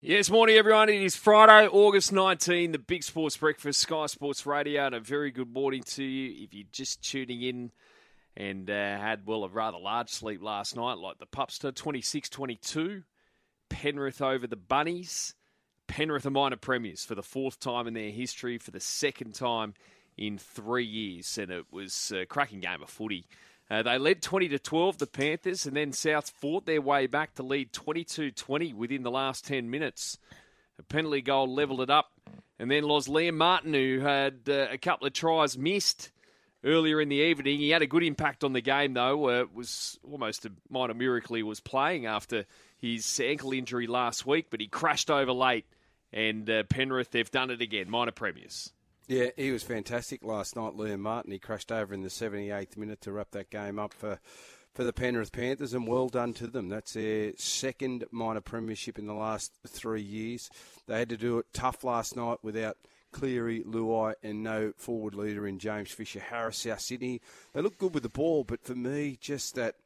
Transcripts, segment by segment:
Yes, morning everyone. It is Friday, August 19, the Big Sports Breakfast, Sky Sports Radio, and a very good morning to you if you're just tuning in and uh, had, well, a rather large sleep last night, like the Pupster, 26-22, Penrith over the Bunnies. Penrith are minor premiers for the fourth time in their history, for the second time in three years, and it was a cracking game of footy. Uh, they led 20 to 12, the Panthers, and then South fought their way back to lead 22 20 within the last 10 minutes. A penalty goal levelled it up, and then lost Liam Martin, who had uh, a couple of tries missed earlier in the evening. He had a good impact on the game, though. Uh, it was almost a minor miracle he was playing after his ankle injury last week, but he crashed over late, and uh, Penrith, they've done it again, minor premiers. Yeah, he was fantastic last night, Liam Martin. He crashed over in the 78th minute to wrap that game up for, for the Penrith Panthers, and well done to them. That's their second minor premiership in the last three years. They had to do it tough last night without Cleary, Luai, and no forward leader in James Fisher Harris, South Sydney. They look good with the ball, but for me, just that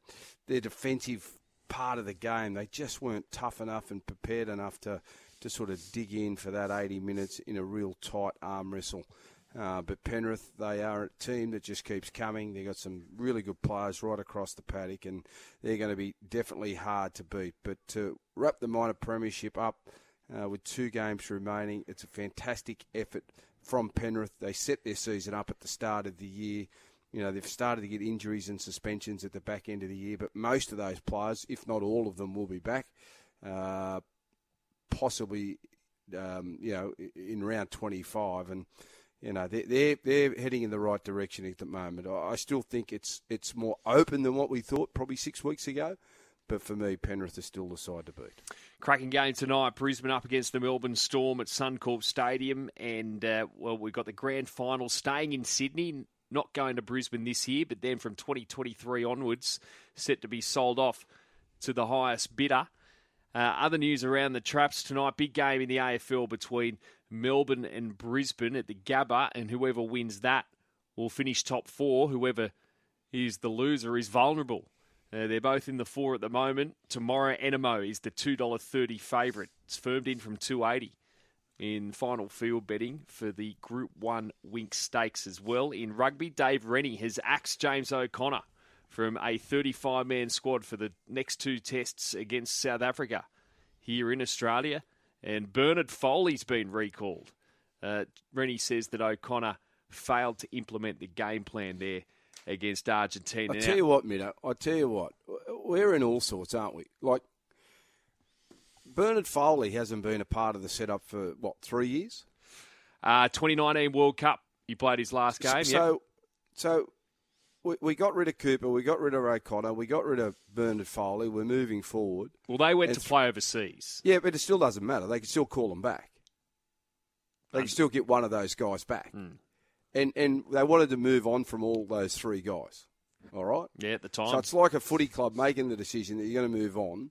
their defensive part of the game, they just weren't tough enough and prepared enough to to sort of dig in for that 80 minutes in a real tight arm wrestle. Uh, but Penrith, they are a team that just keeps coming. They've got some really good players right across the paddock, and they're going to be definitely hard to beat. But to wrap the minor premiership up uh, with two games remaining, it's a fantastic effort from Penrith. They set their season up at the start of the year. You know, they've started to get injuries and suspensions at the back end of the year, but most of those players, if not all of them, will be back. Uh, possibly, um, you know, in round 25. And, you know, they're, they're, they're heading in the right direction at the moment. I still think it's, it's more open than what we thought probably six weeks ago. But for me, Penrith is still the side to beat. Cracking game tonight. Brisbane up against the Melbourne Storm at Suncorp Stadium. And, uh, well, we've got the grand final staying in Sydney, not going to Brisbane this year, but then from 2023 onwards, set to be sold off to the highest bidder. Uh, other news around the traps tonight. Big game in the AFL between Melbourne and Brisbane at the Gabba, and whoever wins that will finish top four. Whoever is the loser is vulnerable. Uh, they're both in the four at the moment. Tomorrow, Anamoe is the $2.30 favourite. It's firmed in from 280 in final field betting for the Group 1 Winx Stakes as well. In rugby, Dave Rennie has axed James O'Connor from a 35 man squad for the next two tests against South Africa here in Australia. And Bernard Foley's been recalled. Uh, Rennie says that O'Connor failed to implement the game plan there against Argentina. I tell you what, Mido, I tell you what, we're in all sorts, aren't we? Like, Bernard Foley hasn't been a part of the setup for, what, three years? Uh, 2019 World Cup, he played his last game. So, yep. so we, we got rid of Cooper, we got rid of O'Connor, we got rid of Bernard Foley. We're moving forward. Well, they went and to play overseas. Yeah, but it still doesn't matter. They can still call them back. They can still get one of those guys back. Mm. And and they wanted to move on from all those three guys. All right? Yeah, at the time. So it's like a footy club making the decision that you're going to move on.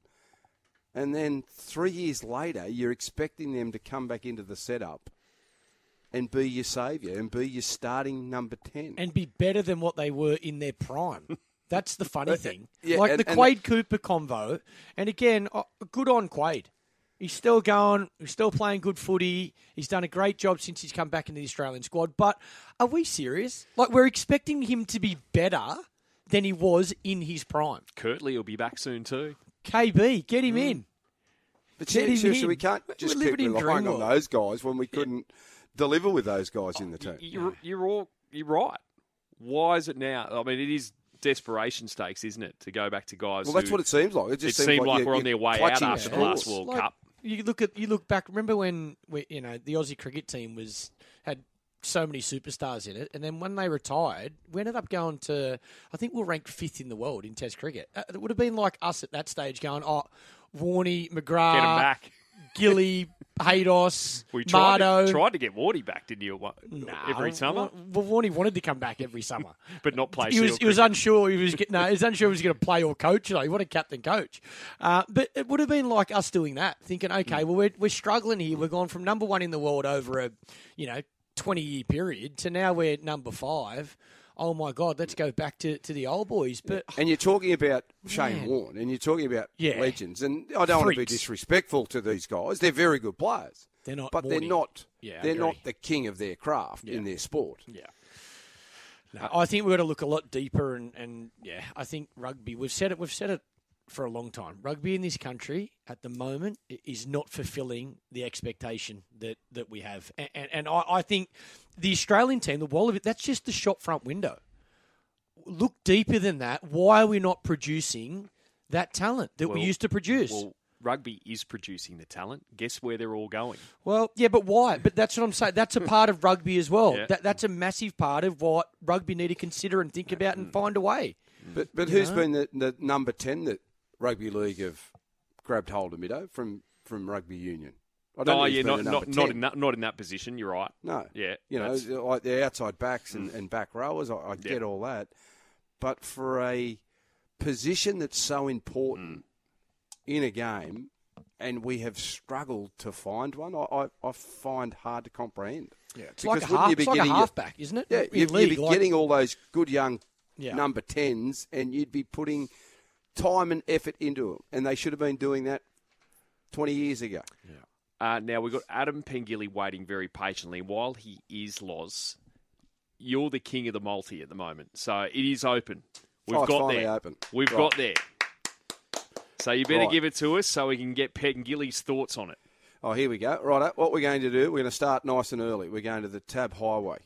And then three years later, you're expecting them to come back into the setup and be your saviour and be your starting number 10. And be better than what they were in their prime. That's the funny thing. Yeah, like and- the and- Quade Cooper convo. And again, uh, good on Quade. He's still going. He's still playing good footy. He's done a great job since he's come back into the Australian squad. But are we serious? Like, we're expecting him to be better than he was in his prime. Kurtley will be back soon too. KB, get Mm. him in. But Get him seriously, in. we can't We're just living keep in relying on those guys when we couldn't deliver with those guys in the team. You're, you're all you're right. Why is it now? I mean, it is desperation stakes, isn't it, to go back to guys? Well, that's who- what it seems like. It just it seems seemed like, you're- we're on you're their way out after the last. World Like, Cup. You look at you look back. Remember when we, you know the Aussie cricket team was had so many superstars in it, and then when they retired, we ended up going to I think we we're ranked fifth in the world in Test cricket. Uh, It would have been like us at that stage, going, "Oh, Warney, McGrath, Get him back. Gilly, Haydos, We tried Mardo." to, tried to get Wardy back, didn't you? every summer, Well, Warney wanted to come back every summer. but not play. he was he was unsure he was no he was unsure he was going to play or coach though he wanted captain coach uh, but it would have been like us doing that thinking Mm. okay well we're, we're struggling here we're gone from number one in the world over a you know 20 year period to now we're number five oh my God, let's go back to, to the old boys. But And you're talking about Shane Man. Warne, and you're talking about Yeah. legends. And I don't want to be disrespectful to these guys. They're very good players, they're not. but they're not. Yeah, they're not the king of their craft in their sport. Yeah. No, I think we've got to look a lot deeper, and, and yeah, I think rugby. We've said it. We've said it for a long time. Rugby in this country at the moment is not fulfilling the expectation that, that we have, and, and, and I, I think the Australian team, the Wallaby, that's just the shop front window. Look deeper than that. Why are we not producing that talent that we used to produce? Well, rugby is producing the talent. Guess where they're all going? Well, yeah, but why? But that's what I'm saying. That's a part of rugby as well. Yeah. That, that's a massive part of what rugby need to consider and think about and mm. find a way. But but You who's know? been the, the number ten that rugby league have grabbed hold of Mido from from rugby union? I Oh, think yeah, not not number not in that not in that position. You're right. No. Yeah, You know, that's- Mm. like the outside backs and, and back rowers, I, I get all that. But for a position that's so important Mm. in a game, and we have struggled to find one, I, I, I find hard to comprehend. Yeah, it's like a, half, you be it's like a getting your- halfback, isn't it? Yeah, In you'd, you'd be like- getting all those good young Yeah. number 10s, and you'd be putting time and effort into them. And they should have been doing that 20 years ago. Uh, now we've got Adam Pengilly waiting very patiently. While he is Loz, you're the king of the multi at the moment, so it is open. We've Oh, got there. open. We've Right. got there. So you better Right. give it to us so we can get Pengilly's thoughts on it. Oh, here we go. Right, what we're going to do, we're going to start nice and early. We're going to the Tab Highway.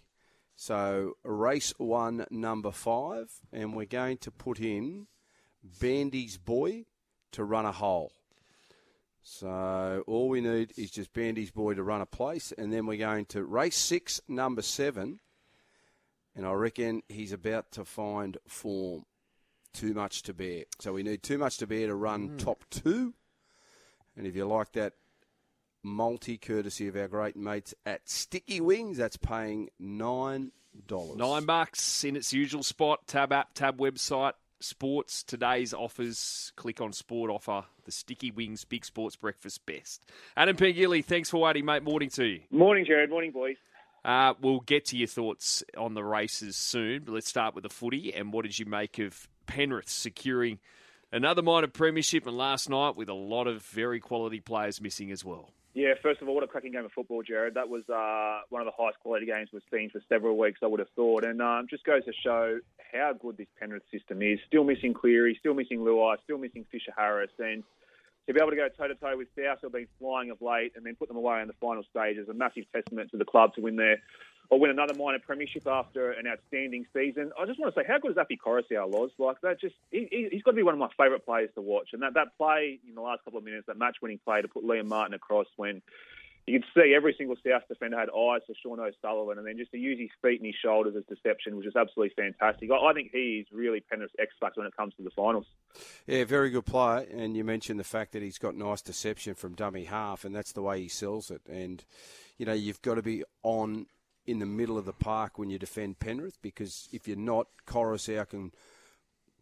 So, race one, number five, and we're going to put in Bandy's Boy to run a hole. So, all we need is just Bandy's Boy to run a place, and then we're going to race six, number seven, and I reckon he's about to find form. Too much to bear. So, we need too much to bear to run hmm. top two. And if you like that multi courtesy of our great mates at Sticky Wings. That's paying nine dollars. Nine bucks in its usual spot. Tab app, tab website, sports. Today's offers. Click on sport offer. The Sticky Wings Big Sports Breakfast Best. Adam Pengilly, thanks for waiting, mate. Morning to you. Morning, Jared. Morning, boys. Uh, we'll get to your thoughts on the races soon, but let's start with the footy. And what did you make of Penrith securing another minor premiership and last night with a lot of very quality players missing as well? Yeah, first of all, what a cracking game of football, Jared. That was uh, one of the highest quality games we've seen for several weeks, I would have thought. And um, just goes to show how good this Penrith system is. Still missing Cleary, still missing Luai, still missing Fisher Harris. And to be able to go toe to toe with South, who've been flying of late, and then put them away in the final stage is a massive testament to the club to win there or win another minor premiership after an outstanding season. I just want to say, how good is Api Koroisau, Loz? Like that, just he, he's got to be one of my favourite players to watch. And that that play in the last couple of minutes, that match-winning play to put Liam Martin across when. You could see every single South defender had eyes for Sean O'Sullivan, and then just to use his feet and his shoulders as deception was just absolutely fantastic. I, I think he is really Penrith's X factor when it comes to the finals. Yeah, very good player. And you mentioned the fact that he's got nice deception from dummy half, and that's the way he sells it. And you know, you've got to be on in the middle of the park when you defend Penrith because if you're not, Koroisau can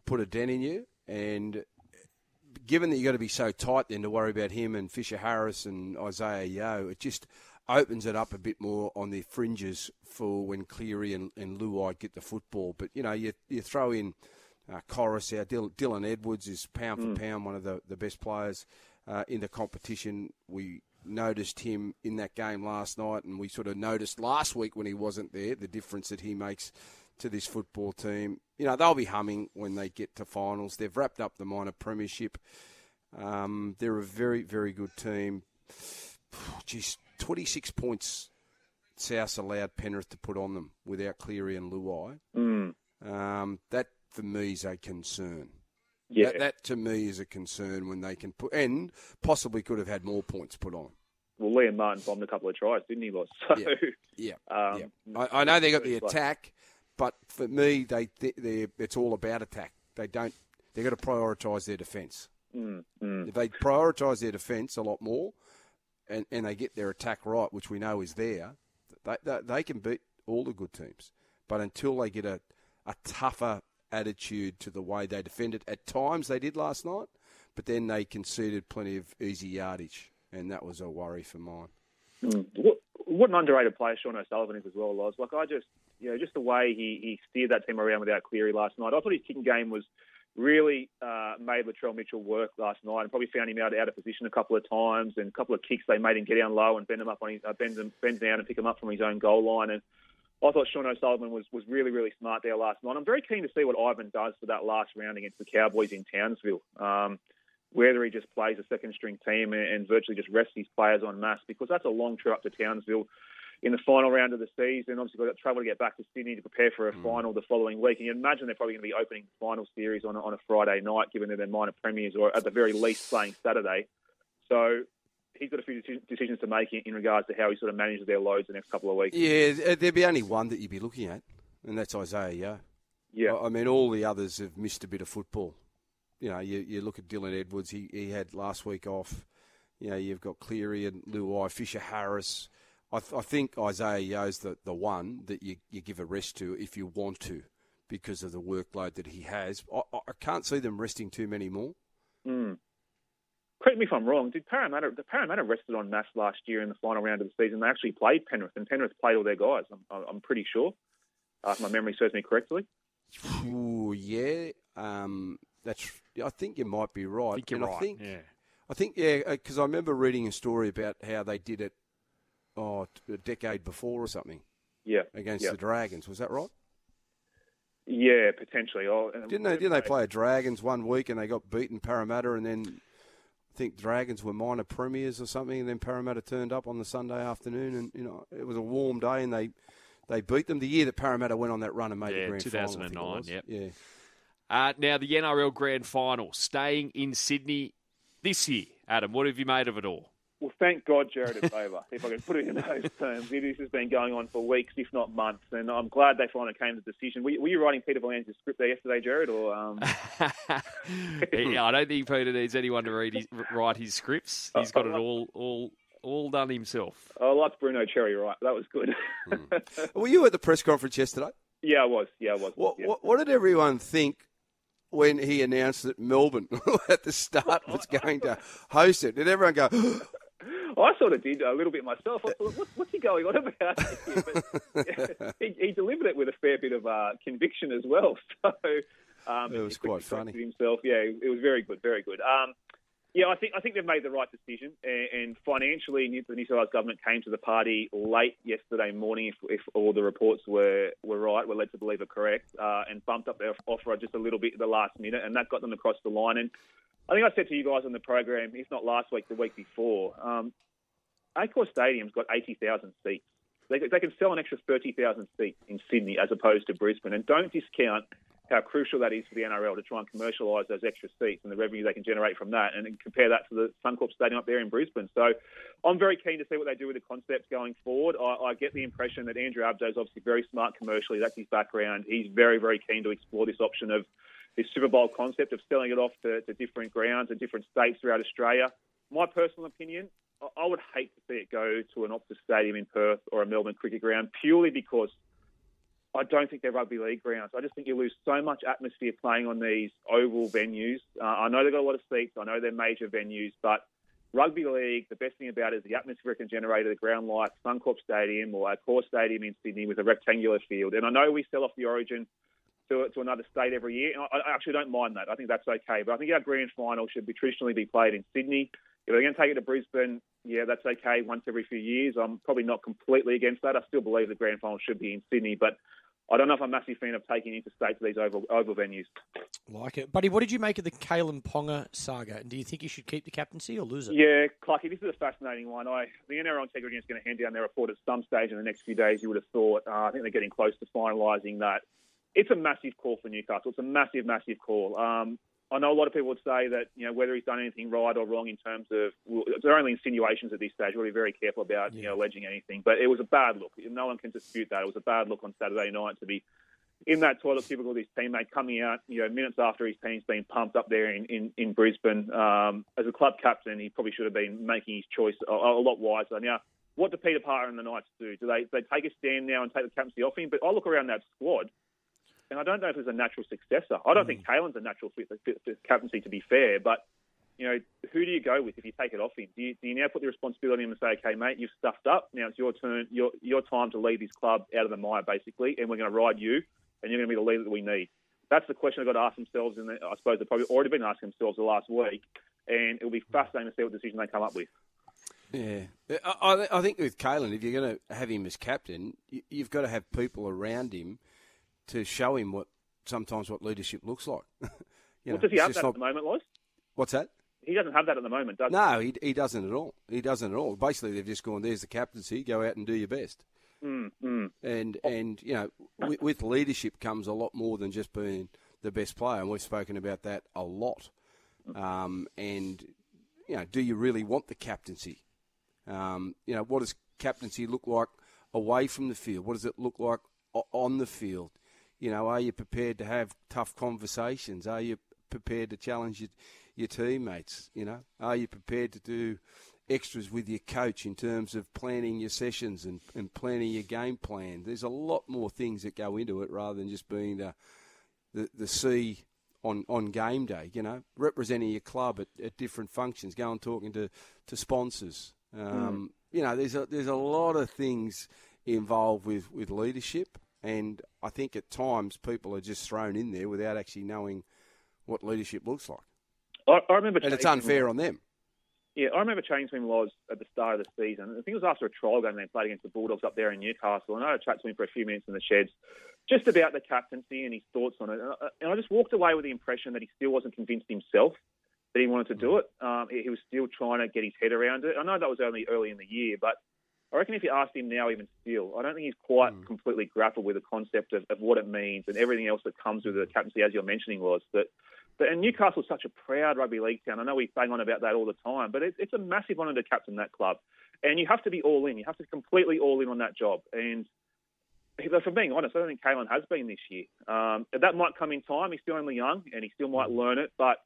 put a dent in you. And given that you've got to be so tight then to worry about him and Fisher Harris and Isaiah Yeo, it just opens it up a bit more on the fringes for when Cleary and, and Luai get the football. But, you know, you, you throw in uh, Koroisau, Dylan, Dylan Edwards is pound for pound one of the, the best players uh, in the competition. We noticed him in that game last night, and we sort of noticed last week when he wasn't there the difference that he makes to this football team. You know, they'll be humming when they get to finals. They've wrapped up the minor premiership. Um, they're a very, very good team. Geez, 26 points South allowed Penrith to put on them without Cleary and Luai. Mm. Um, that, for me, is a concern. Yeah, That, that, to me, is a concern when they can put, and possibly could have had more points put on. well, Liam Martin bombed a couple of tries, didn't he, boss? So, Yeah. um, Yeah. I, I know they got the attack, but for me, they they it's all about attack. They don't. They've got to prioritise their defence. Mm, mm. If they prioritise their defence a lot more, and, and they get their attack right, which we know is there, they, they, they can beat all the good teams. But until they get a, a tougher attitude to the way they defended, at times they did last night, but then they conceded plenty of easy yardage, and that was a worry for mine. Mm. What, what an underrated player Sean O'Sullivan is as well, Loz. Like I just, you know, just the way he, he steered that team around without Cleary last night. I thought his kicking game was really uh, made Latrell Mitchell work last night, and probably found him out out of position a couple of times, and a couple of kicks they made him get down low and bend him up on his uh, bend him, bend down and pick him up from his own goal line. And I thought Sean O'Sullivan was was really really smart there last night. I'm very keen to see what Ivan does for that last round against the Cowboys in Townsville. Um, whether he just plays a second string team and, and virtually just rests his players on mass because that's a long trip up to Townsville in the final round of the season. Obviously, got to travel to get back to Sydney to prepare for a mm. final the following week. And you imagine they're probably going to be opening the final series on a, on a Friday night, given that they're minor premiers or at the very least playing Saturday. So he's got a few decisions to make in, in regards to how he sort of manages their loads the next couple of weeks. Yeah, there'd be only one that you'd be looking at, and that's Isaiah. Yeah. Yeah. I mean, all the others have missed a bit of football. You know, you, you look at Dylan Edwards, he, he had last week off. You know, you've got Cleary and Luai, Fisher Harris. I, th- I think Isaiah Yeo's the, the one that you, you give a rest to if you want to because of the workload that he has. I, I can't see them resting too many more. Mm. Correct me if I'm wrong. Did Parramatta the Parramatta rested on mass last year in the final round of the season? They actually played Penrith, and Penrith played all their guys. I'm, I'm pretty sure, uh, if my memory serves me correctly. Ooh, yeah, um, that's. I think you might be right. I think you're and right. I think, yeah. I think yeah, because uh, I remember reading a story about how they did it oh, a decade before or something. Yeah. Against the Dragons, was that right? Yeah, potentially. Oh, didn't they? Didn't they play Dragons one week and they got beaten Parramatta, and then I think Dragons were minor premiers or something, and then Parramatta turned up on the Sunday afternoon, and you know it was a warm day, and they they beat them the year that Parramatta went on that run and made yeah, the grand 2009, final. Yep. Yeah. Uh, now the NRL Grand Final, staying in Sydney this year. Adam, what have you made of it all? Well, thank God Jared is over, if I can put it in those terms. This has been going on for weeks, if not months, and I'm glad they finally came to the decision. Were you, were you writing Peter V'landys' script there yesterday, Jared? Or um... yeah, I don't think Peter needs anyone to read his, write his scripts. He's got it all all all done himself. I liked Bruno Cherry, right? That was good. mm. Were you at the press conference yesterday? Yeah, I was. Yeah, I was. What, yeah. what, what did everyone think when he announced that Melbourne at the start was going to host it? Did everyone go? I sort of did a little bit myself. I thought, what, what's he going on about? But yeah, he, he, delivered it with a fair bit of uh, conviction as well. So um, it was quite funny. Himself, yeah, it was very good, very good. Um, yeah, I think I think they've made the right decision, and, financially, the New South Wales government came to the party late yesterday morning, if, if all the reports were, were right, were led to believe are correct, uh, and bumped up their offer just a little bit at the last minute, and that got them across the line. And I think I said to you guys on the program, if not last week, the week before, um, Accor Stadium's got 80,000 seats. They, they can sell an extra 30,000 seats in Sydney as opposed to Brisbane. And don't discount how crucial that is for the NRL to try and commercialise those extra seats and the revenue they can generate from that and compare that to the Suncorp Stadium up there in Brisbane. So I'm very keen to see what they do with the concepts going forward. I, I get the impression that Andrew Abdo is obviously very smart commercially. That's his background. He's very, very keen to explore this option of this Super Bowl concept of selling it off to, to different grounds and different states throughout Australia. My personal opinion, I would hate to see it go to an Optus Stadium in Perth or a Melbourne cricket ground purely because I don't think they're rugby league grounds. I just think you lose so much atmosphere playing on these oval venues. Uh, I know they've got a lot of seats. I know they're major venues, but rugby league, the best thing about it is the atmosphere it can generate at a ground like Suncorp Stadium or Accor Stadium in Sydney with a rectangular field. And I know we sell off the Origin to, to another state every year. And I, I actually don't mind that. I think that's okay. But I think our grand final should be traditionally be played in Sydney. If they're going to take it to Brisbane, yeah, that's okay once every few years. I'm probably not completely against that. I still believe the grand final should be in Sydney, but I don't know if I'm a massive fan of taking interstate to these oval, oval venues. Like it. Buddy, what did you make of the Kalyn Ponga saga? And do you think he should keep the captaincy or lose it? Yeah, Clucky, this is a fascinating one. I The NRL Integrity is going to hand down their report at some stage in the next few days, you would have thought. Uh, I think they're getting close to finalising that. It's a massive call for Newcastle. It's a massive, massive call. Um, I know a lot of people would say that you know whether he's done anything right or wrong in terms of well, they're only insinuations at this stage. We'll be very careful about yeah. you know alleging anything. But it was a bad look. No one can dispute that. It was a bad look on Saturday night to be in that toilet cubicle with his teammate coming out, you know, minutes after his team's been pumped up there in, in, in Brisbane. Um, as a club captain, he probably should have been making his choice a, a lot wiser. Now, what do Peter Parra and the Knights do? Do they, do they take a stand now and take the captaincy off him? But I look around that squad and I don't know if there's a natural successor. I don't mm. think Kalyn's a natural fit for captaincy, to be fair, but you know, who do you go with if you take it off him? Do you, do you now put the responsibility on him and say, okay, mate, you've stuffed up. Now it's your turn, your your time to lead this club out of the mire, basically, and we're going to ride you, and you're going to be the leader that we need. That's the question they've got to ask themselves, and I suppose they've probably already been asking themselves the last week, and it'll be fascinating to see what decision they come up with. Yeah, I, I think with Kalyn, if you're going to have him as captain, you've got to have people around him to show him what sometimes what leadership looks like. you well, know, does he have that not... at the moment, Loz? What's that? He doesn't have that at the moment, does no, he? No, he, he doesn't at all. He doesn't at all. Basically, they've just gone, there's the captaincy, go out and do your best. Mm, mm. And, and you know, with, with, leadership comes a lot more than just being the best player, and we've spoken about that a lot. Um, and, you know, do you really want the captaincy? Um, you know, what does captaincy look like away from the field? What does it look like on the field? You know, are you prepared to have tough conversations? Are you prepared to challenge your, your teammates? You know, are you prepared to do extras with your coach in terms of planning your sessions and, and planning your game plan? There's a lot more things that go into it rather than just being the the, the C on, on game day, you know, representing your club at, at different functions, going talking to, to sponsors. Um, mm. You know, there's a, there's a lot of things involved with, with leadership, and I think at times people are just thrown in there without actually knowing what leadership looks like. I, I remember, and it's unfair on them. Yeah, I remember changing to him was at the start of the season. I think it was after a trial game they played against the Bulldogs up there in Newcastle, and I had a chat to him for a few minutes in the sheds, just about the captaincy and his thoughts on it. And I just walked away with the impression that he still wasn't convinced himself that he wanted to do it. Um, he was still trying to get his head around it. I know that was only early in the year, but I reckon if you asked him now, even still, I don't think he's quite mm. completely grappled with the concept of, of what it means and everything else that comes with the captaincy, as you're mentioning, was that but, and Newcastle's such a proud rugby league town. I know we bang on about that all the time, but it, it's a massive honour to captain that club. And you have to be all in. You have to be completely all in on that job. And if I'm being honest, I don't think Kalyn has been this year. Um, that might come in time. He's still only young, and he still might learn it. But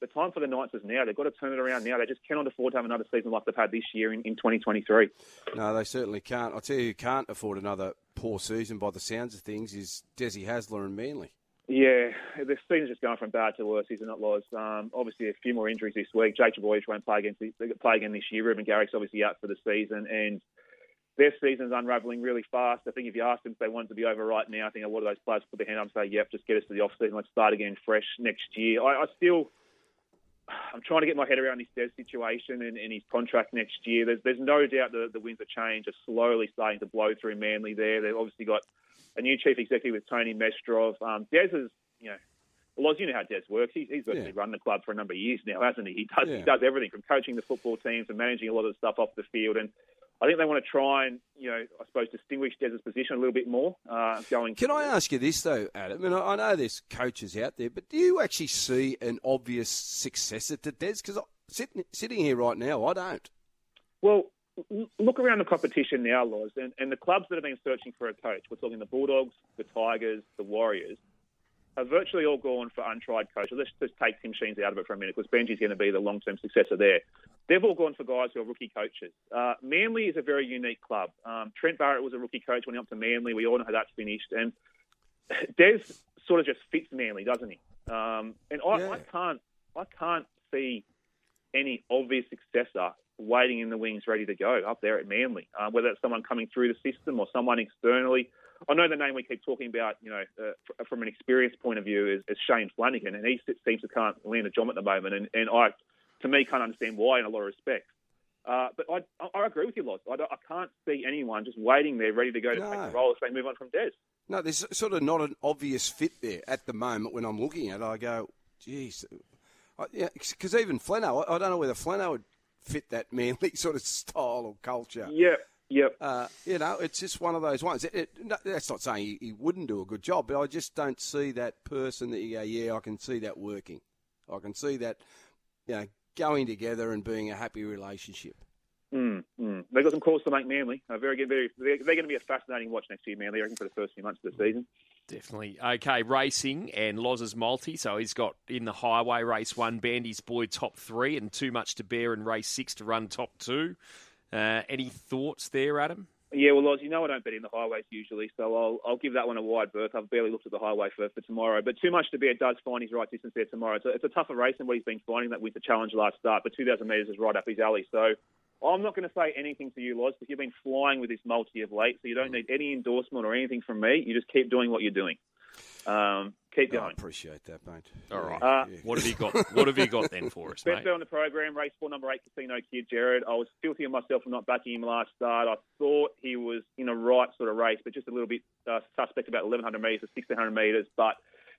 the time for the Knights is now. They've got to turn it around now. They just cannot afford to have another season like they've had this year in, in 2023. No, they certainly can't. I'll tell you who can't afford another poor season by the sounds of things is Desi Hasler and Manly. Yeah, the season's just going from bad to worse, isn't it, Loz? Um, obviously, a few more injuries this week. Jake Trbojevic won't play, against play again this year. Reuben Garrick's obviously out for the season, and their season's unravelling really fast. I think if you ask them if they want to be over right now, I think a lot of those players put their hand up and say, yep, just get us to the off-season. Let's start again fresh next year. I, I still... I'm trying to get my head around this Des situation and, and his contract next year. There's, there's no doubt that the winds of change are slowly starting to blow through Manly there. They've obviously got a new chief executive with Tony Mestrov. Um, Des is, you know, well, you know how Des works. He's, he's virtually yeah. run the club for a number of years now, hasn't he? He does yeah. he does everything from coaching the football teams and managing a lot of the stuff off the field. And I think they want to try and, you know, I suppose distinguish Des's position a little bit more uh, going. Can I ask you this though, Adam? I mean, I know there's coaches out there, but do you actually see an obvious successor to Des? Because sitting sitting here right now, I don't. Well, look around the competition now, Loz, and, and the clubs that have been searching for a coach. We're talking the Bulldogs, the Tigers, the Warriors. Have virtually all gone for untried coaches. Let's just take Tim Sheens out of it for a minute because Benji's going to be the long-term successor there. They've all gone for guys who are rookie coaches. Uh, Manly is a very unique club. Um, Trent Barrett was a rookie coach when he went up to Manly. We all know how that's finished. And Des sort of just fits Manly, doesn't he? Um, and I, yeah. I can't, I can't see any obvious successor waiting in the wings, ready to go up there at Manly. Uh, whether it's someone coming through the system or someone externally. I know the name we keep talking about, you know, uh, from an experience point of view, is, is, Shane Flanagan, and he seems to can't land a job at the moment. And, and I, to me, can't understand why in a lot of respects. Uh, but I, I agree with you, Loz. I, I, can't see anyone just waiting there, ready to go to no. take the role if they move on from Des. No, there's sort of not an obvious fit there at the moment when I'm looking at it. I go, geez, because yeah, even Flano, I, I don't know whether Flano would fit that manly sort of style or culture. Yeah. Yep. Uh, you know, it's just one of those ones. It, it, no, that's not saying he, he, wouldn't do a good job, but I just don't see that person that you go, yeah, I can see that working. I can see that, you know, going together and being a happy relationship. Mm, mm. They've got some calls to make Manly. Uh, very good. Very, they're, they're, going to be a fascinating watch next year, Manly, I reckon, for the first few months of the season. Definitely. Okay, racing and Loz's multi. So he's got in the highway race one, Bandy's boy top three, and too much to bear in race six to run top two. Uh, any thoughts there, Adam? Yeah, well, Oz, you know I don't bet in the highways usually, so I'll I'll give that one a wide berth. I've barely looked at the highway for, for tomorrow, but too much to bear does find his right distance there tomorrow. It's a, it's a tougher race than what he's been finding that Winter Challenge last start, but 2,000 metres is right up his alley. So I'm not going to say anything to you, Loz, because you've been flying with this multi of late, so you don't need any endorsement or anything from me. You just keep doing what you're doing. Um, keep I going. appreciate that, mate. All right. Uh, yeah. What have you got? What have you got then for us, Best mate? bet on the program, race four, number eight, Casino Kid, Jared. I was guilty of myself for not backing him last start. I thought he was in a right sort of race, but just a little bit uh, suspect about 1,100 metres or 1,600 metres. But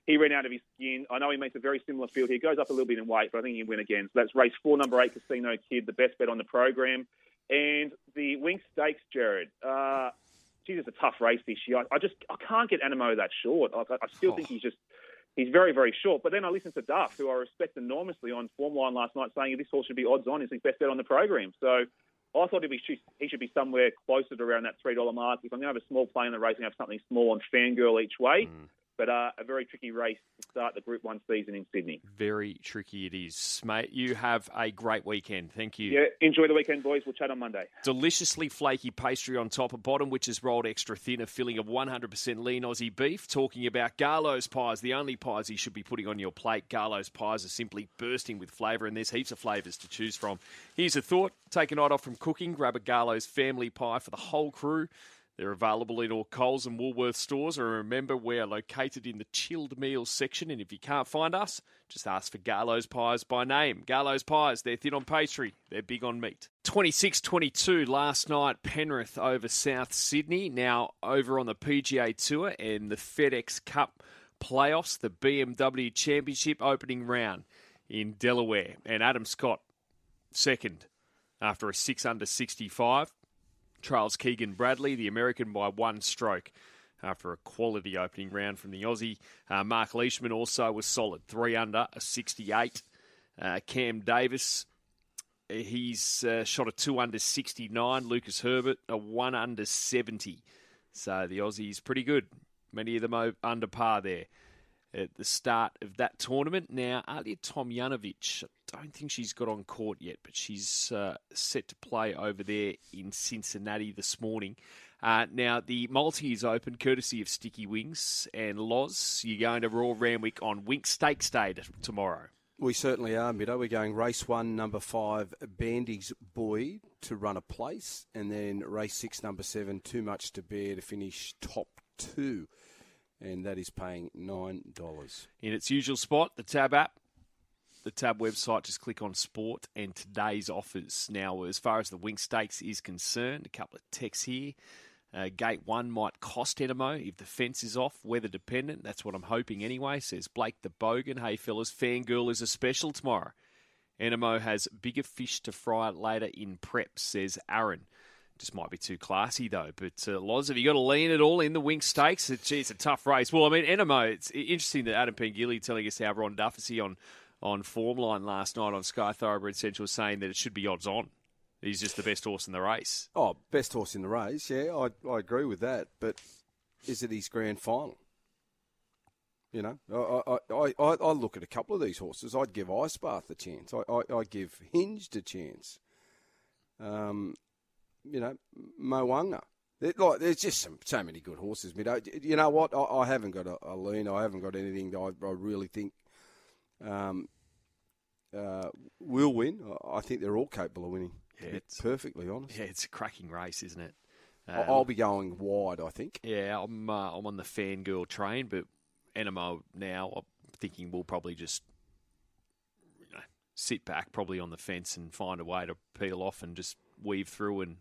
he ran out of his skin. I know he makes a very similar field. He goes up a little bit in weight, but I think he can win again. So that's race four, number eight, Casino Kid, the best bet on the program. And the Winx Stakes, Jared. Uh, geez, it's a tough race this year. I, I just I can't get Anamoe that short. I, I still think oh. he's just he's very very short. But then I listened to Duff, who I respect enormously, on Form Line last night, saying this horse should be odds on. Is his best bet on the program. So. I thought he'd be, he should be somewhere closer to around that three dollar mark. If I'm going to have a small play in the race, I'm going to have something small on Fangirl each way. Mm. But uh, a very tricky race to start the Group One season in Sydney. Very tricky it is, mate. You have a great weekend. Thank you. Yeah, enjoy the weekend, boys. We'll chat on Monday. Deliciously flaky pastry on top and bottom, which is rolled extra thin, a filling of 100% lean Aussie beef. Talking about Garlo's pies, the only pies you should be putting on your plate. Garlo's pies are simply bursting with flavour, and there's heaps of flavours to choose from. Here's a thought take a night off from cooking, grab a Garlo's family pie for the whole crew. They're available in all Coles and Woolworth stores. And remember, we are located in the chilled meals section. And if you can't find us, just ask for Garlo's Pies by name. Garlo's Pies, they're thin on pastry, they're big on meat. 26 22 last night, Penrith over South Sydney. Now over on the PGA Tour and the FedEx Cup playoffs, the BMW Championship opening round in Delaware. And Adam Scott, second after a 6 under 65. Charles Keegan Bradley, the American, by one stroke after a quality opening round from the Aussie. Uh, Mark Leishman also was solid, three under, a 68. Uh, Cam Davis, he's uh, shot a two under 69. Lucas Herbert, a one under 70. So the Aussies pretty good. Many of them under par there at the start of that tournament. Now, Ajla Tomljanovic, I don't think she's got on court yet, but she's uh, set to play over there in Cincinnati this morning. Uh, now, the multi is open courtesy of Sticky Wings and Loz. You're going to Royal Randwick on Winx Stakes Day tomorrow. We certainly are, Middo. We're going race one, number five, Bandy's Boy to run a place, and then race six, number seven, Too Much to Bear to finish top two, and that is paying nine dollars. In its usual spot, the Tab app, the Tab website, just click on Sport and today's offers. Now, as far as the Winx Stakes is concerned, a couple of texts here. Uh, gate one might cost Anamoe if the fence is off, weather dependent. That's what I'm hoping anyway, says Blake the Bogan. Hey, fellas, Fangirl is a special tomorrow. Anamoe has bigger fish to fry later in prep, says Aaron. Just might be too classy though. But uh, Loz, have you got to lean it all in the Winx Stakes? It's, it's a tough race. Well, I mean, Anamoe. It's interesting that Adam Pengilly telling us how Ron Dufficy on on form line last night on Sky Thoroughbred Central saying that it should be odds on. He's just the best horse in the race. Oh, best horse in the race. Yeah, I, I agree with that. But is it his grand final? You know, I, I, I, I look at a couple of these horses. I'd give Icebath a chance. I, I, I give Hinged a chance. Um, you know, Mo'unga. Like, there's just some, so many good horses. Mid- You know what? I, I haven't got a, a lean. I haven't got anything that I, I really think um, uh, will win. I- think they're all capable of winning. Yeah, it's- perfectly honest. Yeah, it's a cracking race, isn't it? Um, I'll be going wide, I think. Yeah, I'm uh, I'm on the fangirl train, but Anamoe now I'm thinking we'll probably just you know, sit back, probably on the fence, and find a way to peel off and just weave through and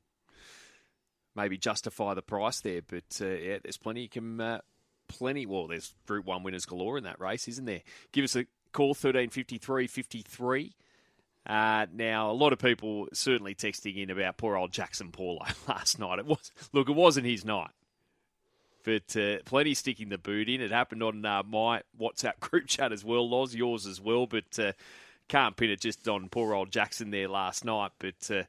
maybe justify the price there. But uh, yeah, there's plenty you can uh, plenty. Well, there's Group One winners galore in that race, isn't there? Give us a call thirteen fifty three fifty three. Uh, now, a lot of people certainly texting in about poor old Jaxson Paulo last night. It was look, it wasn't his night, but uh, plenty sticking the boot in. It happened on uh, my WhatsApp group chat as well, Loz, yours as well. But uh, can't pin it just on poor old Jaxson there last night. But uh,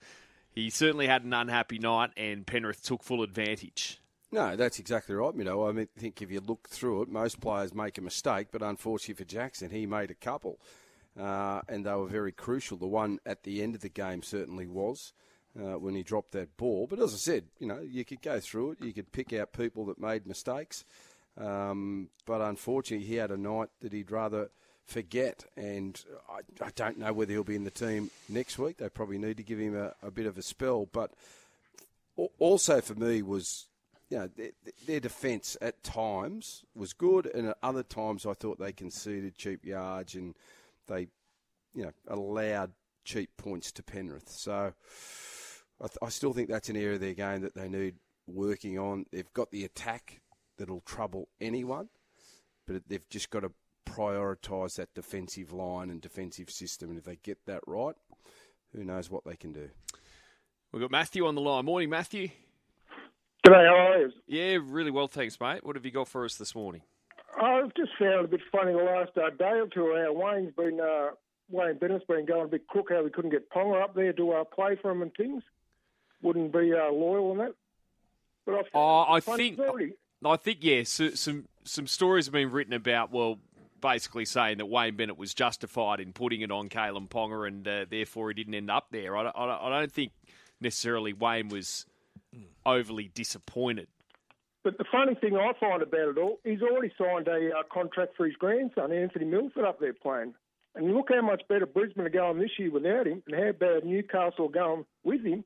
he certainly had an unhappy night, and Penrith took full advantage. No, that's exactly right, you know. I mean, think if you look through it, most players make a mistake, but unfortunately for Jaxson, he made a couple, uh, and they were very crucial. The one at the end of the game certainly was. uh, when he dropped that ball. But as I said, you know, you could go through it. You could pick out people that made mistakes. Um, but unfortunately, he had a night that he'd rather forget. And I, I, don't know whether he'll be in the team next week. They probably need to give him a, a bit of a spell. But also for me was, you know, their, their defence at times was good, and at other times I thought they conceded cheap yards and they, you know, allowed cheap points to Penrith. So I, th- I still think that's an area of their game that they need working on. They've got the attack that'll trouble anyone, but they've just got to prioritise that defensive line and defensive system. And if they get that right, who knows what they can do. We've got Matthew on the line. Morning, Matthew. G'day, how are you? Yeah, really well, thanks, mate. What have you got for us this morning? I've just found it a bit funny the last uh, day or two how Wayne's been, uh, Wayne Bennett's been going a bit crook, how we couldn't get Ponga up there to uh, play for him and things. Wouldn't be uh, loyal on that. But I, oh, I think, story. I think, yeah, so, some, some stories have been written about, well, basically saying that Wayne Bennett was justified in putting it on Kalyn Ponga and uh, therefore he didn't end up there. I, I, I don't think necessarily Wayne was overly disappointed. But the funny thing I find about it all, he's already signed a uh, contract for his grandson, Anthony Milford, up there playing. And look how much better Brisbane are going this year without him, and how bad Newcastle are going with him.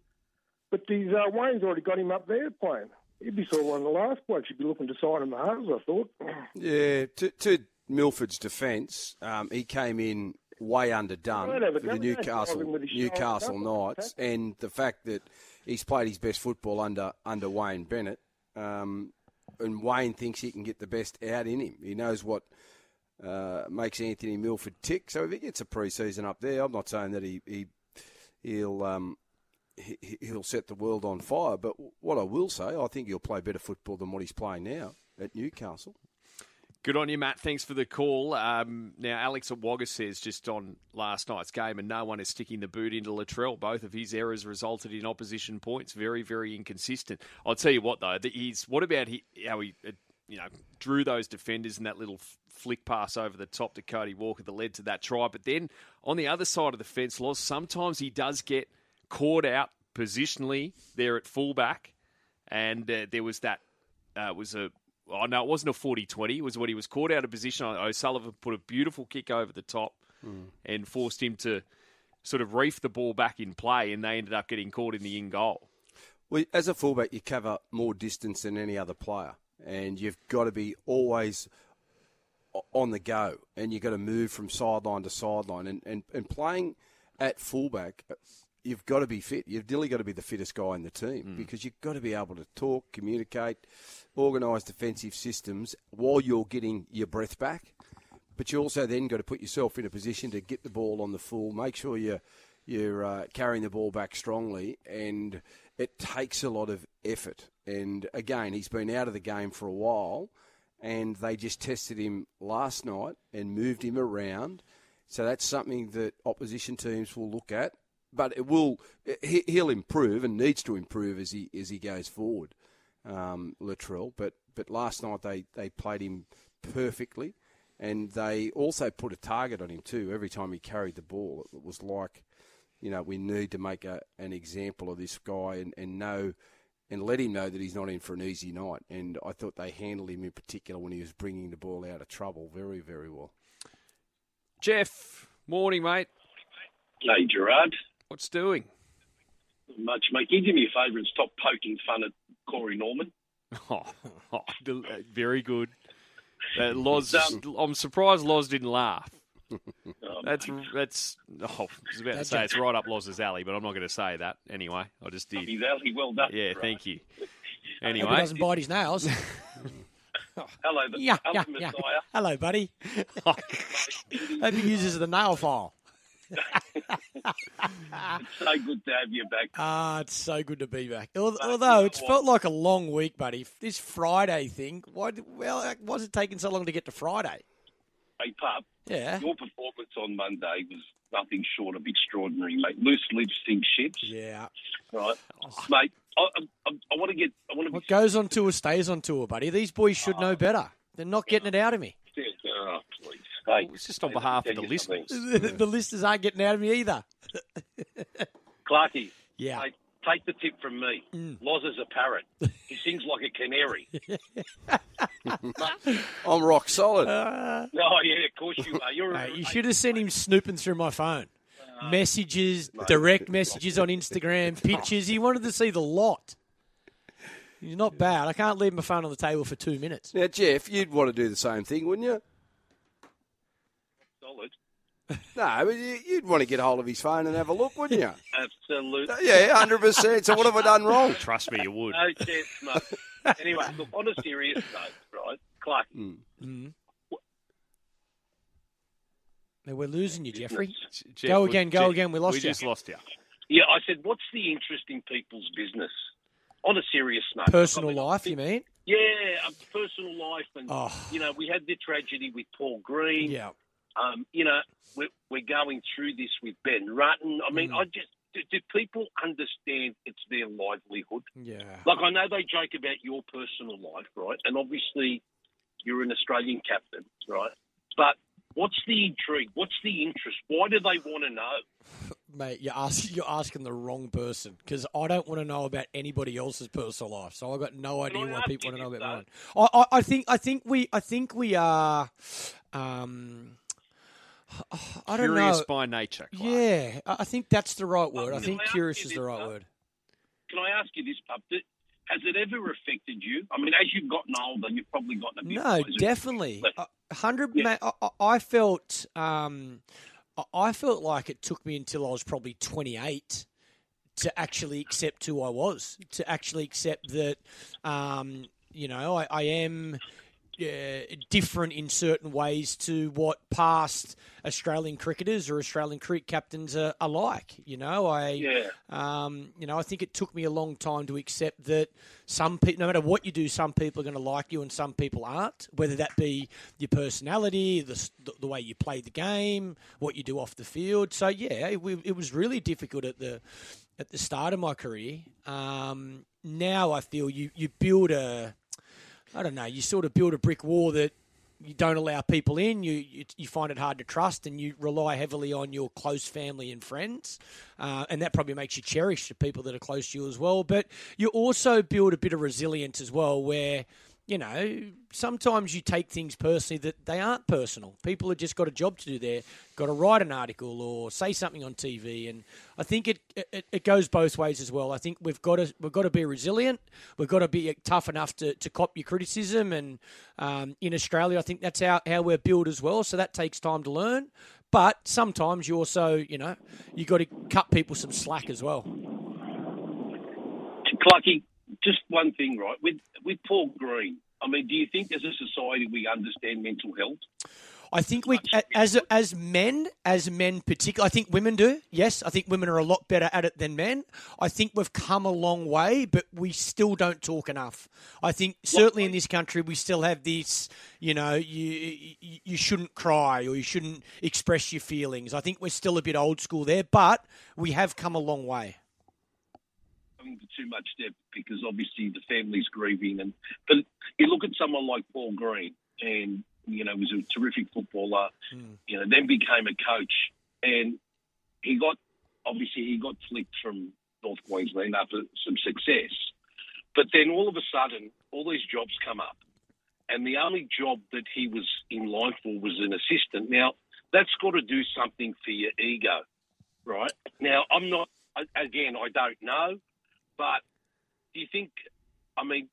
But these uh, Wayne's already got him up there playing. He'd be sort of one of the last blokes you'd be looking to sign him the hardest, I thought. Yeah, to, to Milford's defence, um, he came in way underdone for the Newcastle Newcastle Knights, and the fact that he's played his best football under under Wayne Bennett, um, and Wayne thinks he can get the best out in him. He knows what uh, makes Anthony Milford tick. So if he gets a pre-season up there, I'm not saying that he, he he'll um, he, he'll set the world on fire. But what I will say, I think he'll play better football than what he's playing now at Newcastle. Good on you, Matt. Thanks for the call. Um, now, Alex at Wagga says just on last night's game, and no one is sticking the boot into Latrell. Both of his errors resulted in opposition points. Very, very inconsistent. I'll tell you what, though, he's what about he, how he, uh, you know, drew those defenders and that little flick pass over the top to Cody Walker that led to that try. But then on the other side of the fence, loss. sometimes he does get caught out positionally there at fullback, and uh, there was that uh, was a oh no, it wasn't a 40-20. It was when he was caught out of position. O'Sullivan put a beautiful kick over the top mm. and forced him to sort of reef the ball back in play, and they ended up getting caught in the in goal. Well, as a fullback, you cover more distance than any other player, and you've got to be always on the go, and you've got to move from sideline to sideline, and, and, and playing at fullback you've got to be fit. You've really got to be the fittest guy in the team mm. because you've got to be able to talk, communicate, organise defensive systems while you're getting your breath back. But you also then got to put yourself in a position to get the ball on the full, make sure you're you're uh, carrying the ball back strongly, and it takes a lot of effort. And again, he's been out of the game for a while, and they just tested him last night and moved him around. So that's something that opposition teams will look at but it will. He'll improve and needs to improve as he as he goes forward, um, Latrell. But but last night they, they played him perfectly, and they also put a target on him too. Every time he carried the ball, it was like, you know, we need to make a, an example of this guy and, and know and let him know that he's not in for an easy night. And I thought they handled him in particular when he was bringing the ball out of trouble very very well. Jeff, morning, mate. Hey, Gerard. What's doing? Much, mate. Can you do me a favour and stop poking fun at Corey Norman? Oh, oh very good. Uh, Loz, um, I'm surprised Loz didn't laugh. Oh, that's that's. Oh, I was about to say it's right up Loz's alley, but I'm not going to say that anyway. I just did. His alley, well done. Yeah, right. thank you. Anyway, he doesn't bite his nails. Hello, the yeah, yeah, yeah. Hello, buddy. Hope he uses the nail file it's so good to have you back. Ah, it's so good to be back. Although it's felt like a long week, buddy. This Friday thing, why? Well, why is it taking so long to get to Friday? Hey, pup. Yeah. Your performance on Monday was nothing short of extraordinary, mate. Loose lips sink ships. Yeah. Right, oh. mate. I, I, I, want to get. I want to. What goes on tour stays on tour, buddy. These boys should know better. They're not getting it out of me. Oh, please. Hey, it's just on behalf of the listeners. the listeners aren't getting out of me either. Clarky. Yeah. Mate, take the tip from me. Mm. Loz is a parrot. He sings like a canary. I'm rock solid. Uh, No, yeah, of course you are. You're a- you should have seen him snooping through my phone. Uh, Messages, direct messages on Instagram, pictures. He wanted to see the lot. He's not bad. I can't leave my phone on the table for two minutes. Now, Jeff, you'd want to do the same thing, wouldn't you? Solid. No, but you- you'd want to get hold of his phone and have a look, wouldn't you? Absolutely. Uh, yeah, hundred percent. So what have I done wrong? Trust me, you would. No chance, mate. anyway, look, on a serious note, right, Clark, hmm. Hmm. Now, we're losing you, Jeffrey. Jeff, Go again, go Jeff, again, we lost we you. just lost you. Yeah, I said, what's the interest in people's business? On a serious note. Personal I mean, life, you mean? Yeah, personal life. And, Oh. you know, we had the tragedy with Paul Green. Yeah. Um, you know, we're, we're going through this with Ben Rutten. I mean, Mm. I just, do, do people understand it's their livelihood? Yeah. Like, I know they joke about your personal life, right? And obviously, you're an Australian captain, right? But what's the intrigue? What's the interest? Why do they want to know? Mate, you're, ask, you're asking the wrong person because I don't want to know about anybody else's personal life. So I've got no idea why people want to know about mine. I, I, I think I think we I think we are. Um, I don't Curious know. by nature. Clark. Yeah, I I think that's the right word. I think I curious is the right though? word. Can I ask you this, Pup? Has it ever affected you? I mean, as you've gotten older, you've probably gotten a bit No, wiser. definitely. But- hundred. Yeah. I, I I felt. Um, I- I felt like it took me until I was probably twenty eight to actually accept who I was. To actually accept that, um, you know, I, I am. Uh, different in certain ways to what past Australian cricketers or Australian cricket captains are, are like. You know, I Yeah. um, you know, I think it took me a long time to accept that some people, no matter what you do, some people are going to like you and some people aren't. Whether that be your personality, the the, the way you play the game, what you do off the field. So yeah, it, it was really difficult at the at the start of my career. Um, now I feel you you build a, I don't know, you sort of build a brick wall that you don't allow people in. You, you you find it hard to trust, and you rely heavily on your close family and friends, uh, and that probably makes you cherish the people that are close to you as well. But you also build a bit of resilience as well, where you know sometimes you take things personally that they aren't personal. People have just got a job to do there, got to write an article or say something on TV, and I think it, it it goes both ways as well. I think we've got to we've got to be resilient. We've got to be tough enough to, to cop your criticism, and um, in Australia, I think that's how how we're built as well. So that takes time to learn. But sometimes you also, you know, you got to cut people some slack as well. Clarky, just one thing, right? With with Paul Green, I mean, do you think as a society we understand mental health? I think we, as as men, as men particularly, I think women do. Yes, I think women are a lot better at it than men. I think we've come a long way, but we still don't talk enough. I think certainly in this country we still have this. You know, you you, you shouldn't cry or you shouldn't express your feelings. I think we're still a bit old school there, but we have come a long way. Into too much depth because obviously the family's grieving, and but you look at someone like Paul Green, and you know was a terrific footballer. Hmm. You know, then became a coach, and he got obviously he got flicked from North Queensland after some success, but then all of a sudden all these jobs come up, and the only job that he was in line for was an assistant. Now that's got to do something for your ego, right? Now I'm not again I don't know, but do you think? I mean,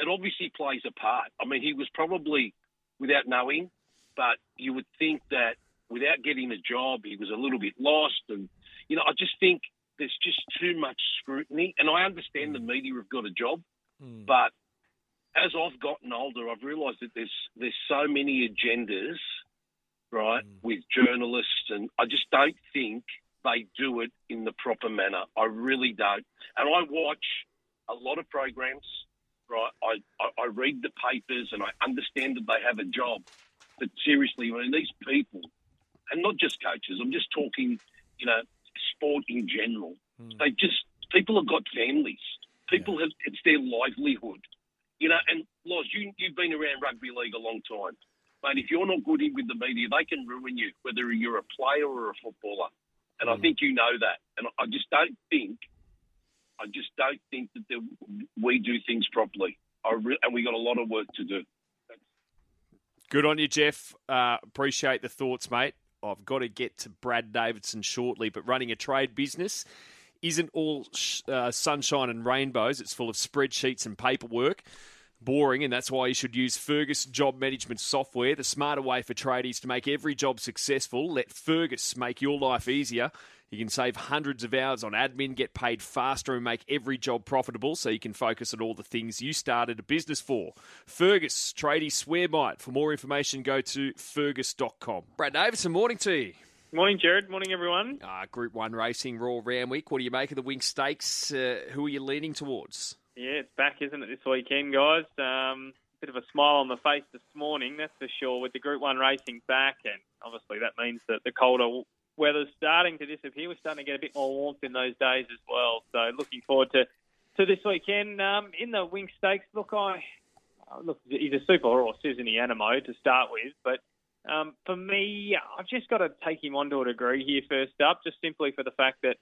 it obviously plays a part. I mean, he was probably without knowing, but you would think that without getting a job, he was a little bit lost. And, you know, I just think there's just too much scrutiny. And I understand the media have got a job, hmm. but as I've gotten older, I've realised that there's there's so many agendas, right, hmm. with journalists, and I just don't think they do it in the proper manner. I really don't. And I watch a lot of programs, right? I, I, I read the papers and I understand that they have a job. But seriously, I mean, these people, and not just coaches, I'm just talking, you know, sport in general. Hmm. They just, people have got families. People have, it's their livelihood. You know, and Loz, you, you've been around rugby league a long time. But if you're not good in with the media, they can ruin you, whether you're a player or a footballer. And I think you know that. And I just don't think I just don't think that there, we do things properly. I re- and we got a lot of work to do. Good on you, Jeff. Uh, appreciate the thoughts, mate. I've got to get to Brad Davidson shortly, but running a trade business isn't all uh, sunshine and rainbows. It's full of spreadsheets and paperwork. Boring, and that's why you should use Fergus Job Management Software, the smarter way for tradies to make every job successful. Let Fergus make your life easier. You can save hundreds of hours on admin, get paid faster, and make every job profitable so you can focus on all the things you started a business for. Fergus, tradie swear might. For more information, go to fergus.com. Brad Davidson, morning to you. Morning, Jared. Morning, everyone. Uh, Group 1 Racing, Royal Randwick. What do you make of the Winx Stakes? Uh, who are you leaning towards? Yeah, it's back, isn't it, this weekend, guys? Um, bit of a smile on the face this morning, that's for sure, with the Group 1 racing back. And obviously, that means that the colder weather's starting to disappear. We're starting to get a bit more warmth in those days as well. So, looking forward to, to this weekend. Um, in the Winx Stakes, look, I. Look, he's a super horse, he, Anamoe, to start with? But um, for me, I've just got to take him on to a degree here first up, just simply for the fact that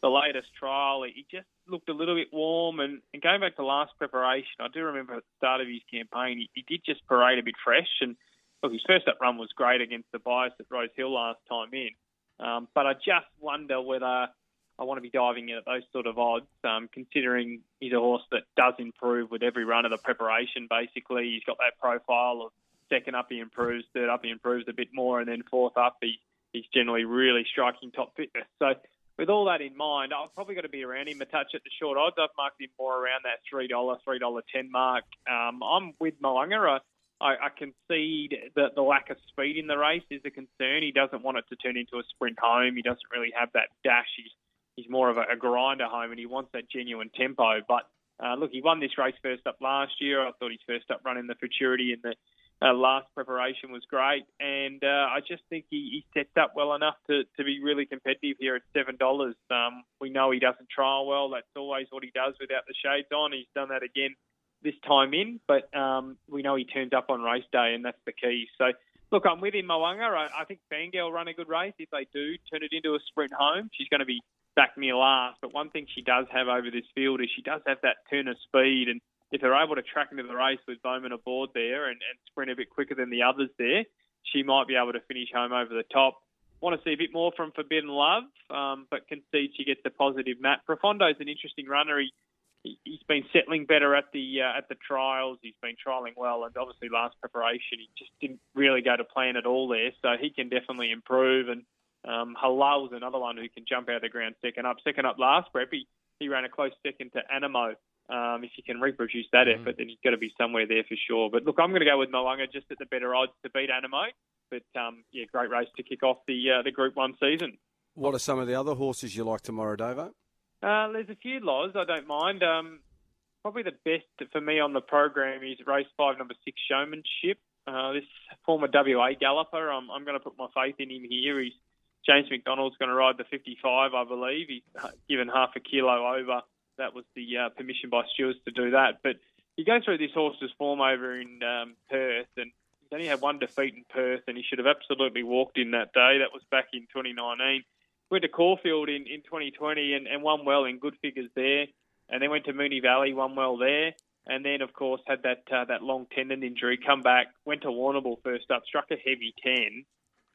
the latest trial, he just looked a little bit warm. And, and going back to last preparation, I do remember at the start of his campaign, he, he did just parade a bit fresh. And look, his first up run was great against the bias at Rose Hill last time in. Um, but I just wonder whether I want to be diving in at those sort of odds, um, considering he's a horse that does improve with every run of the preparation. Basically, he's got that profile of second up he improves, third up he improves a bit more, and then fourth up he, he's generally really striking top fitness. So with all that in mind, I've probably got to be around him a touch at the short odds. I've marked him more around that three dollar, three dollar ten mark. Um, I'm with Mo'unga. I, I concede that the lack of speed in the race is a concern. He doesn't want it to turn into a sprint home. He doesn't really have that dash. He's he's more of a, a grinder home, and he wants that genuine tempo. But uh, look, he won this race first up last year. I thought his first up run in the Futurity in the uh, last preparation was great, and uh, I just think he, he sets up well enough to, to be really competitive here at seven dollars. Um, we know he doesn't trial well; that's always what he does without the shades on. He's done that again this time in, but um, we know he turns up on race day, and that's the key. So, look, I'm with him, Mo'unga. I, I think Fangirl run a good race. If they do turn it into a sprint home, she's going to be back near last. But one thing she does have over this field is she does have that turn of speed and if they're able to track into the race with Bowman aboard there and, and sprint a bit quicker than the others there, she might be able to finish home over the top. Want to see a bit more from Forbidden Love, um, but concede she gets a positive Matt. Profondo's an interesting runner. He, he's been settling better at the uh, at the trials. He's been trialling well, and obviously last preparation he just didn't really go to plan at all there. So he can definitely improve. And um, Hilal's another one who can jump out of the ground second up. Second up last prep, he, he ran a close second to Anamoe. Um, if you can reproduce that mm. effort, then he's got to be somewhere there for sure. But look, I'm going to go with Mo'unga just at the better odds to beat Anamoe. But um, yeah, great race to kick off the uh, the Group One season. What are some of the other horses you like tomorrow, Davo? Uh, there's a few laws I don't mind. Um, probably the best for me on the program is race five, number six, Showmanship. Uh, this former WA galloper, I'm, I'm going to put my faith in him here. He's James McDonald's going to ride the 55, I believe. He's given half a kilo over that was the uh, permission by stewards to do that. But you go through this horse's form over in um, Perth, and he's only had one defeat in Perth, and he should have absolutely walked in that day. That was back in 2019. Went to Caulfield in, in 2020 and, and won well in good figures there, and then went to Moonee Valley, won well there, and then of course had that uh, that long tendon injury. Come back, went to Warrnambool first up, struck a heavy ten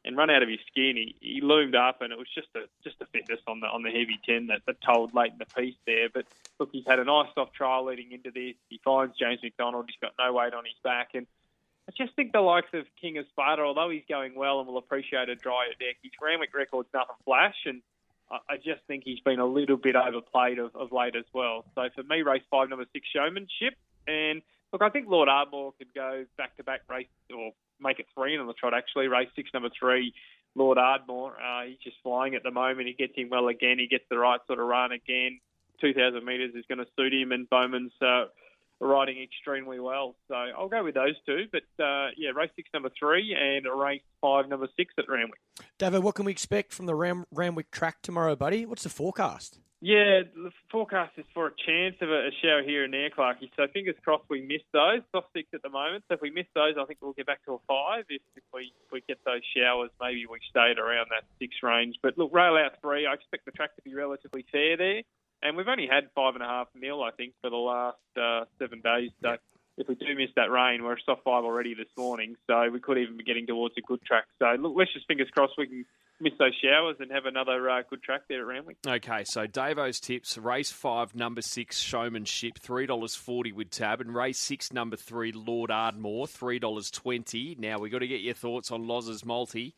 and run out of his skin. He, he loomed up, and it was just a just a fitness on the on the heavy ten that, that told late in the piece there. But look, he's had a nice soft trial leading into this. He finds James McDonald. He's got no weight on his back, and I just think the likes of King of Sparta, although he's going well and will appreciate a drier deck, his Randwick record's nothing flash, and I, I just think he's been a little bit overplayed of, of late as well. So for me, race five, number six, showmanship, and look, I think Lord Ardmore could go back to back race or make it three on the trot, actually. Race six, number three, Lord Ardmore. Uh, he's just flying at the moment. He gets him well again. He gets the right sort of run again. 2,000 metres is going to suit him, and Bowman's uh, riding extremely well. So I'll go with those two. But uh, yeah, race six, number three, and race five, number six at Randwick. David, what can we expect from the Ram- Randwick track tomorrow, buddy? What's the forecast? Yeah, the forecast is for a chance of a, a shower here and there, Clarky. So fingers crossed we miss those. Soft six at the moment. So if we miss those, I think we'll get back to a five. If, if we if we get those showers, maybe we stay at around that six range. But look, rail out three. I expect the track to be relatively fair there. And we've only had five and a half mil, I think, for the last uh, seven days. So if we do miss that rain, we're a soft five already this morning, so we could even be getting towards a good track. So look, let's just fingers crossed we can miss those showers and have another uh, good track there at Randwick. Okay, so Davo's tips: race five, number six, Showmanship, three dollars forty with tab, and race six, number three, Lord Ardmore, three dollars twenty. Now we have got to get your thoughts on Loz's multi.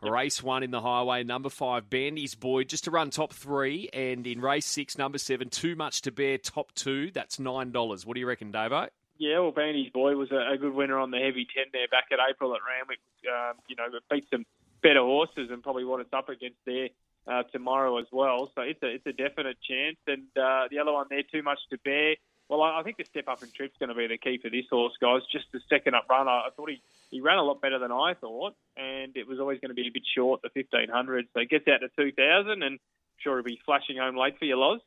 Race one in the highway, number five, Bandy's Boy, just to run top three, and in race six, number seven, Too Much to Bear, top two. That's nine dollars. What do you reckon, Davo? Yeah, well, Bandy's boy was a, good winner on the heavy ten there back at April at Randwick. Um, you know, it beat some better horses and probably what it's up against there uh, tomorrow as well. So it's a it's a definite chance. And uh, the other one there, too much to bear. Well, I, think the step up in trip's going to be the key for this horse, guys. Just the second up run, I, thought he, he ran a lot better than I thought, and it was always going to be a bit short, the 1500. So it gets out to 2000, and sure he'll be flashing home late for you, Loz.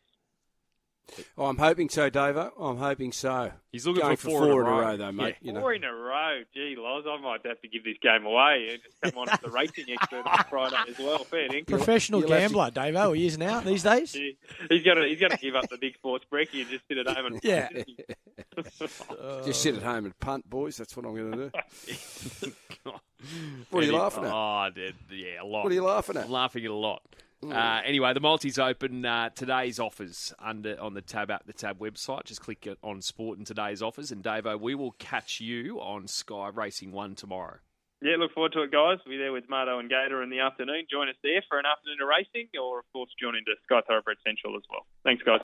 Oh, I'm hoping so, Davo. I'm hoping so. He's looking Going for four, four in a row, though, mate. You know. Four in a row. Gee, Loz, I might have to give this game away and just come on as the racing expert on Friday as well. Fair dinkum. Professional you'll have to- gambler, Davo. He is now these days. Gee, He's gonna he's gonna give up the big sports brekkie and just sit at home and Yeah. Just sit at home and punt, boys. That's what I'm going to do. What are you laughing at? Oh, I did. Yeah, a lot. What are you laughing at? I'm laughing at a lot. Uh, anyway, the multi's open. Uh, today's offers under on the tab app, the tab website. Just click on sport and today's offers. And Davo, we will catch you on Sky Racing One tomorrow. Yeah, look forward to it, guys. We'll be there with Mardo and Gator in the afternoon. Join us there for an afternoon of racing, or of course, join into Sky Thoroughbred Central as well. Thanks, guys.